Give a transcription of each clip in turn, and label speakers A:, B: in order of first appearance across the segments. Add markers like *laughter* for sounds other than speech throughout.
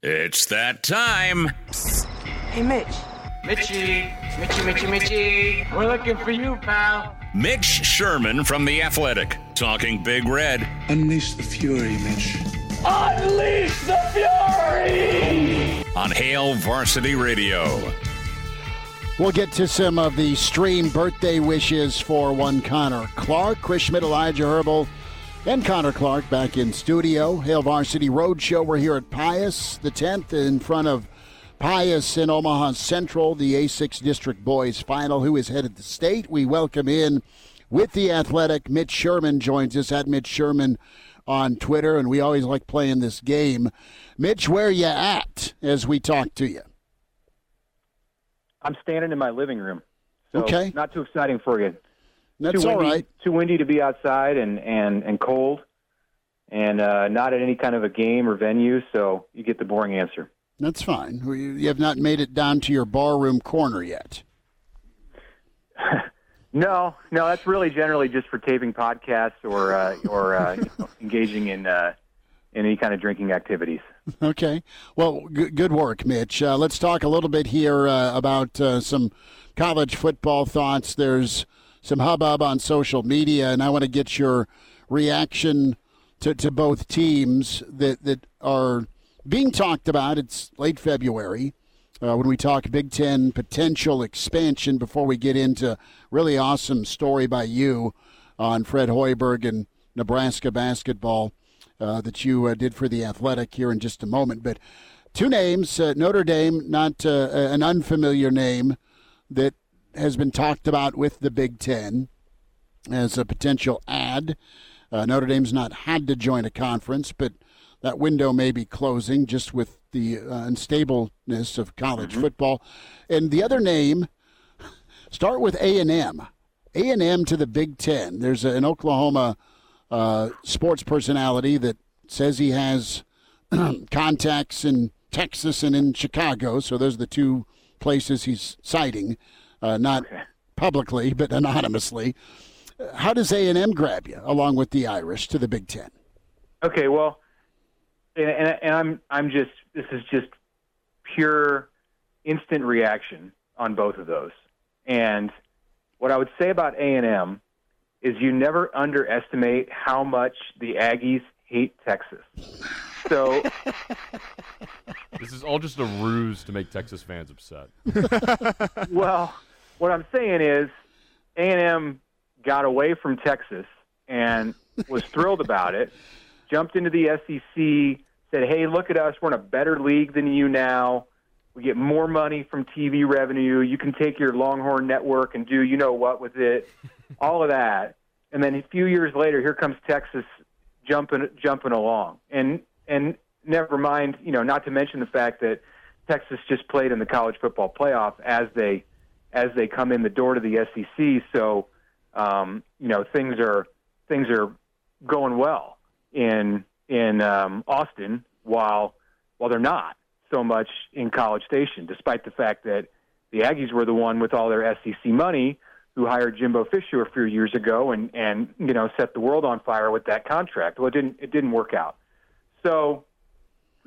A: It's that time.
B: Hey, Mitch.
C: Mitchy, Mitchy, Mitchy, Mitchy. We're looking for you, pal.
A: Mitch Sherman from The Athletic, talking Big Red.
D: Unleash the fury, Mitch.
C: Unleash the fury!
A: On Hail Varsity Radio.
E: We'll get to some of the stream birthday wishes for one Connor Clark, Chris Schmidt, Elijah Herbel, and Connor Clark back in studio. Hail Varsity Roadshow. We're here at Pius, the 10th, in front of Pius in Omaha Central, the A6 District Boys Final. Who is headed to state? We welcome in with the athletic. Mitch Sherman joins us at Mitch Sherman on Twitter, and we always like playing this game. Mitch, where are you at as we talk to you?
F: I'm standing in my living room. So
E: Okay.
F: Not too exciting for you.
E: That's
F: too
E: all
F: windy,
E: right.
F: Too windy to be outside and and and cold, and uh, not at any kind of a game or venue. So you get the boring answer.
E: That's fine. You you have not made it down to your barroom corner yet. *laughs*
F: No, no, that's really generally just for taping podcasts or uh, or uh, you know, *laughs* engaging in uh, in any kind of drinking activities.
E: Okay. Well, g- good work, Mitch. Uh, let's talk a little bit here uh, about uh, some college football thoughts. There's some hubbub on social media, and I want to get your reaction to, to both teams that, that are being talked about. It's late February. Uh, when we talk Big Ten potential expansion, before we get into really awesome story by you on Fred Hoiberg and Nebraska basketball uh, that you uh, did for the Athletic here in just a moment. But two names uh, Notre Dame, not uh, an unfamiliar name that has been talked about with the Big Ten as a potential ad. Uh, Notre Dame's not had to join a conference, but that window may be closing just with the uh, unstableness of college football. And the other name, start with A and M. A and M to the Big Ten. There's an Oklahoma uh, sports personality that says he has *clears throat* contacts in Texas and in Chicago. So those are the two places he's citing, uh, not publicly but anonymously. How does A and M grab you, along with the Irish, to the Big Ten?
F: Okay, well, and, and, and I'm I'm just this is just pure instant reaction on both of those. And what I would say about A and M is you never underestimate how much the Aggies hate Texas. So *laughs*
G: This is all just a ruse to make Texas fans upset. *laughs*
F: well, what I'm saying is A&M got away from Texas and was thrilled about it. Jumped into the SEC, said, "Hey, look at us. We're in a better league than you now. We get more money from TV revenue. You can take your Longhorn network and do you know what with it. All of that." And then a few years later, here comes Texas jumping jumping along. And and never mind, you know, not to mention the fact that Texas just played in the college football playoff as they as they come in the door to the SEC. So, um, you know, things are things are going well in in um, Austin, while while they're not so much in College Station, despite the fact that the Aggies were the one with all their SEC money who hired Jimbo Fisher a few years ago and and you know set the world on fire with that contract. Well, it didn't it didn't work out. So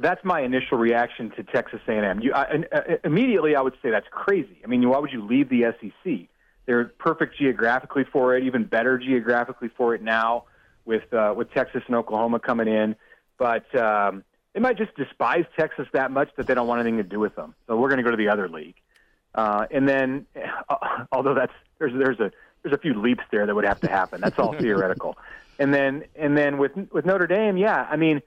F: that's my initial reaction to Texas A&M. You, I, uh, immediately, I would say that's crazy. I mean, why would you leave the SEC? They're perfect geographically for it, even better geographically for it now with uh, with Texas and Oklahoma coming in. But um, they might just despise Texas that much that they don't want anything to do with them. So we're going to go to the other league. Uh, and then, uh, *laughs* although that's there's there's a there's a few leaps there that would have to happen. That's all *laughs* theoretical. And then and then with with Notre Dame, yeah, I mean,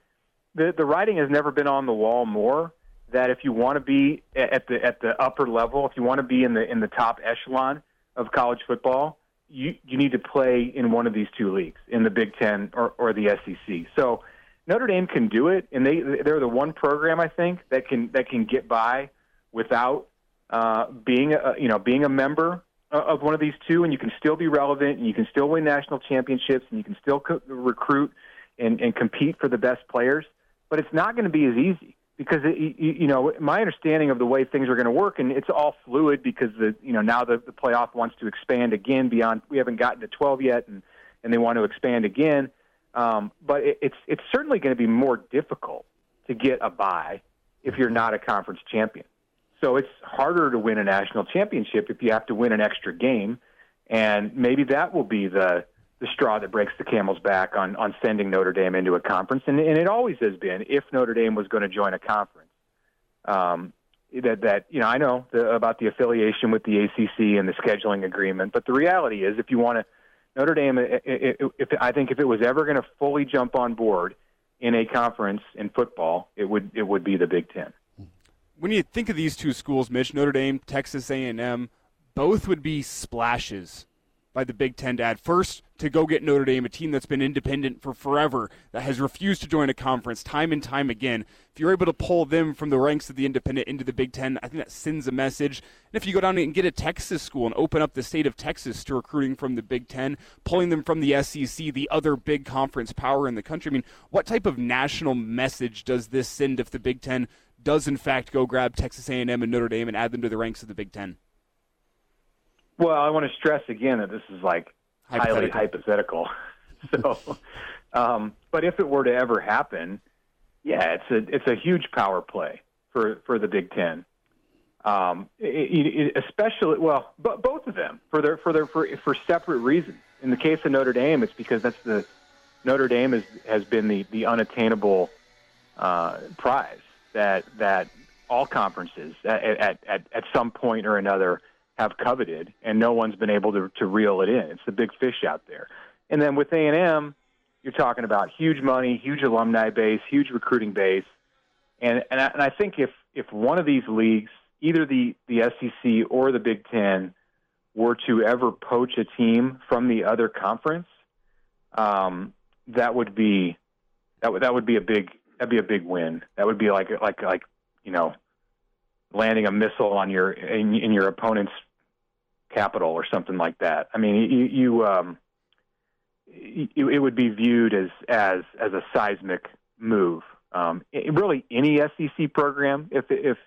F: the the writing has never been on the wall more that if you want to be at the at the upper level, if you want to be in the in the top echelon of college football, you you need to play in one of these two leagues, in the Big Ten or or the SEC. So Notre Dame can do it, and they they're the one program I think that can that can get by without uh, being a you know being a member of one of these two, and you can still be relevant, and you can still win national championships, and you can still co- recruit and, and compete for the best players. But it's not going to be as easy because it, you, you know my understanding of the way things are going to work, and it's all fluid because the you know now the, the playoff wants to expand again beyond. We haven't gotten to 12 yet, and and they want to expand again. Um, but it, it's it's certainly going to be more difficult to get a bye if you're not a conference champion. So it's harder to win a national championship if you have to win an extra game, and maybe that will be the the straw that breaks the camel's back on on sending Notre Dame into a conference. And, and it always has been if Notre Dame was going to join a conference. Um, that that you know I know the, about the affiliation with the ACC and the scheduling agreement, but the reality is if you want to Notre Dame, if, if I think if it was ever going to fully jump on board in a conference in football, it would it would be the Big Ten
B: when you think of these two schools, Mitch, Notre Dame, Texas A&M, both would be splashes by the Big Ten to add. First, to go get Notre Dame, a team that's been independent for forever, that has refused to join a conference time and time again. If you're able to pull them from the ranks of the independent into the Big Ten, I think that sends a message. And if you go down and get a Texas school and open up the state of Texas to recruiting from the Big Ten, pulling them from the SEC, the other big conference power in the country, I mean, what type of national message does this send if the Big Ten does in fact go grab Texas A&M and Notre Dame and add them to the ranks of the Big Ten?
F: Well, I want to stress again that this is like highly hypothetical. *laughs* so, um, but if it were to ever happen, yeah, it's a it's a huge power play for for the Big Ten. Um, it, it, especially well, but both of them for their for their for for separate reasons. In the case of Notre Dame, it's because that's the Notre Dame has has been the the unattainable uh, prize that that all conferences at, at, at, at some point or another have coveted, and no one's been able to, to reel it in. It's the big fish out there. And then with A and M, you're talking about huge money, huge alumni base, huge recruiting base, and and I, and I think if if one of these leagues, either the the SEC or the Big Ten, were to ever poach a team from the other conference, um, that would be that would that would be a big that'd be a big win. That would be like like like you know landing a missile on your in, in your opponent's capital or something like that. I mean, you, you um, you, it would be viewed as as as a seismic move. Um, it, really, any SEC program, if if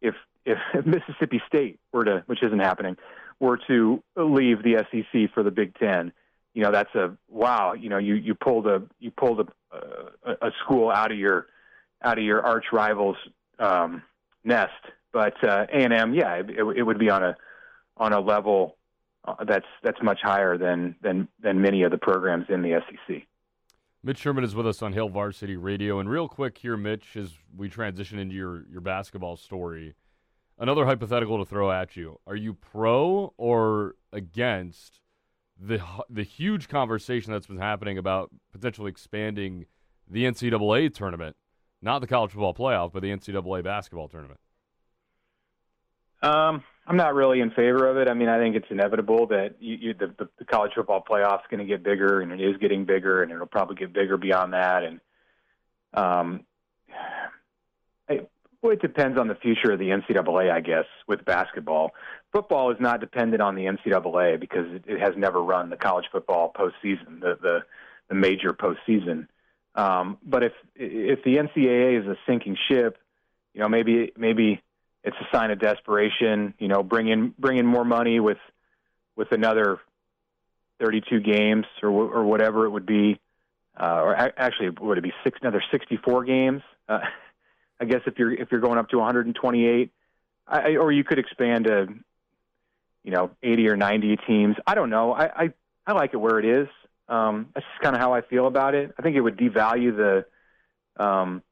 F: if if *laughs* Mississippi State were to, which isn't happening, were to leave the SEC for the Big Ten, you know that's a wow. You know, you you pulled a you pulled a a, a school out of your out of your arch rivals um, nest. But uh, A and M, yeah, it, it would be on a on a level uh, that's that's much higher than than than many of the programs in the SEC.
G: Mitch Sherman is with us on Hail Varsity Radio, and real quick here, Mitch, as we transition into your your basketball story, another hypothetical to throw at you: Are you pro or against the the huge conversation that's been happening about potentially expanding the NCAA tournament, not the college football playoff, but the NCAA basketball tournament?
F: Um, I'm not really in favor of it. I mean, I think it's inevitable that you, you, the, the, college football playoff is going to get bigger, and it is getting bigger, and it'll probably get bigger beyond that. And um, *sighs* it, well, it depends on the future of the NCAA, I guess, with basketball football is not dependent on the NCAA because it, it has never run the college football postseason, the the, the major postseason. Um, but if if the NCAA is a sinking ship, you know maybe maybe it's a sign of desperation. You know, bring in bring in more money with with another 32 games or or whatever it would be, uh, or actually would it be six another 64 games? Uh, *laughs* I guess if you're if you're going up to 128, I, or you could expand to you know, 80 or 90 teams. I don't know. I I, I like it where it is. Um, that's just kind of how I feel about it. I think it would devalue the um,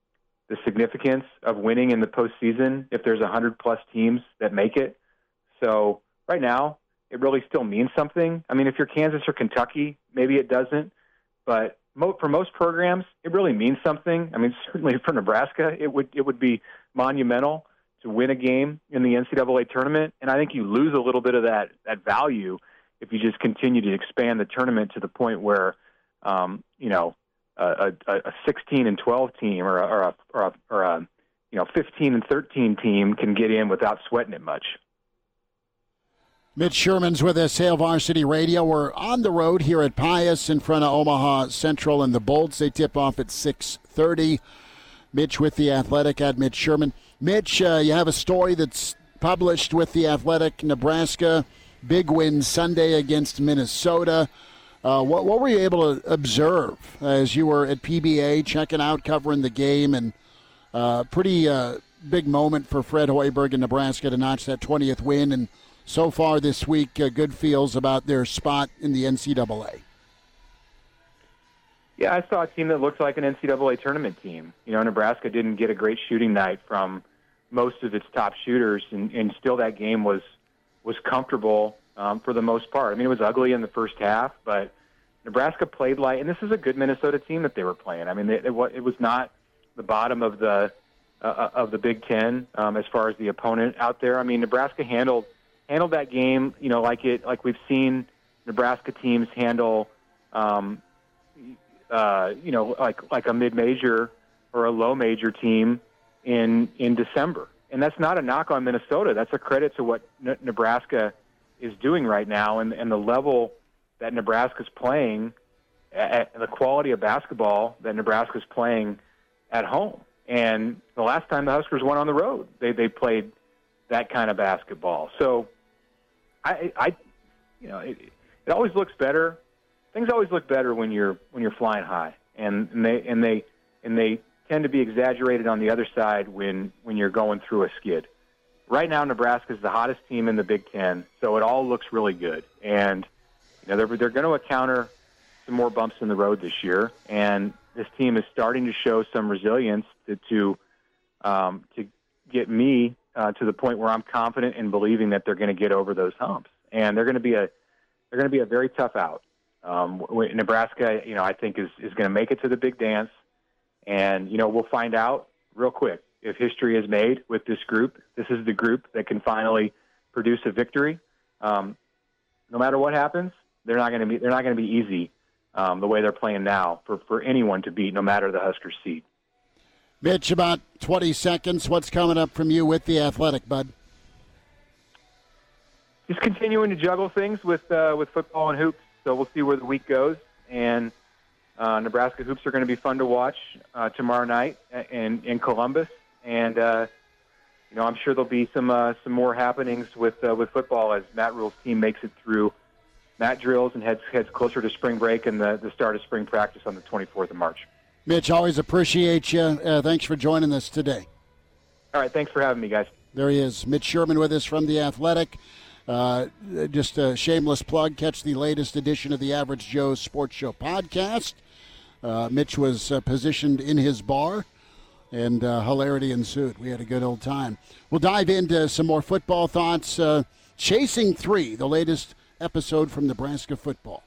F: the significance of winning in the postseason if there's 100 plus teams that make it. So right now, it really still means something. I mean, if you're Kansas or Kentucky, maybe it doesn't, but mo- for most programs, it really means something. I mean, *laughs* certainly for Nebraska, it would it would be monumental to win a game in the NCAA tournament, and I think you lose a little bit of that that value if you just continue to expand the tournament to the point where, um, you know, a, a, a 16 and 12 team or a, or a, or a, or a you know 15 and 13 team can get in without sweating it much.
E: Mitch Sherman's with us, Hail Varsity Radio. We're on the road here at Pius in front of Omaha Central and the Bolts. They tip off at 6:30. Mitch with the Athletic at Mitch Sherman. Mitch, uh, you have a story that's published with the Athletic. Nebraska big win Sunday against Minnesota. Uh, what, what were you able to observe as you were at PBA checking out, covering the game, and uh, pretty uh, big moment for Fred Hoiberg in Nebraska to notch that 20th win and so far this week, uh, good feels about their spot in the NCAA.
F: Yeah, I saw a team that looked like an NCAA tournament team. You know, Nebraska didn't get a great shooting night from most of its top shooters, and, and still that game was was comfortable um, for the most part. I mean, it was ugly in the first half, but Nebraska played like, and this is a good Minnesota team that they were playing. I mean, they, it, it was not the bottom of the uh, of the Big Ten um, as far as the opponent out there. I mean, Nebraska handled handled that game, you know, like it like we've seen Nebraska teams handle, um, uh, you know, like like a mid major or a low major team in in December. And that's not a knock on Minnesota. That's a credit to what N- Nebraska is doing right now and, and the level that Nebraska's playing at the quality of basketball that Nebraska's playing at home. And the last time the Huskers went on the road, they they played that kind of basketball. So I, I you know, it, it always looks better. Things always look better when you're when you're flying high, and, and they and they and they tend to be exaggerated on the other side when when you're going through a skid. Right now, Nebraska is the hottest team in the Big Ten, so it all looks really good. And you know they're they're going to encounter some more bumps in the road this year, and this team is starting to show some resilience to to, um, to get me uh, to the point where I'm confident in believing that they're going to get over those humps, and they're going to be a they're going to be a very tough out. Um, Nebraska, you know, I think is is going to make it to the big dance, and you know we'll find out real quick if history is made with this group. This is the group that can finally produce a victory. Um, no matter what happens, they're not going to be they're not going to be easy um, the way they're playing now for for anyone to beat, no matter the Huskers seed.
E: Mitch, about 20 seconds. What's coming up from you with the athletic, bud?
F: Just continuing to juggle things with uh, with football and hoops. So we'll see where the week goes. And uh, Nebraska hoops are going to be fun to watch uh, tomorrow night in in Columbus. And uh, you know, I'm sure there'll be some uh, some more happenings with uh, with football as Matt Rhule's team makes it through mat drills and heads heads closer to spring break and the the start of spring practice on the 24th of March.
E: Mitch, always appreciate you. Uh, thanks for joining us today.
F: All right, thanks for having me, guys.
E: There he is, Mitch Sherman with us from The Athletic. Uh, just a shameless plug. Catch the latest edition of the Average Joe Sports Show podcast. Uh, Mitch was uh, positioned in his bar, and uh, hilarity ensued. We had a good old time. We'll dive into some more football thoughts. Uh, Chasing Three, the latest episode from Nebraska football.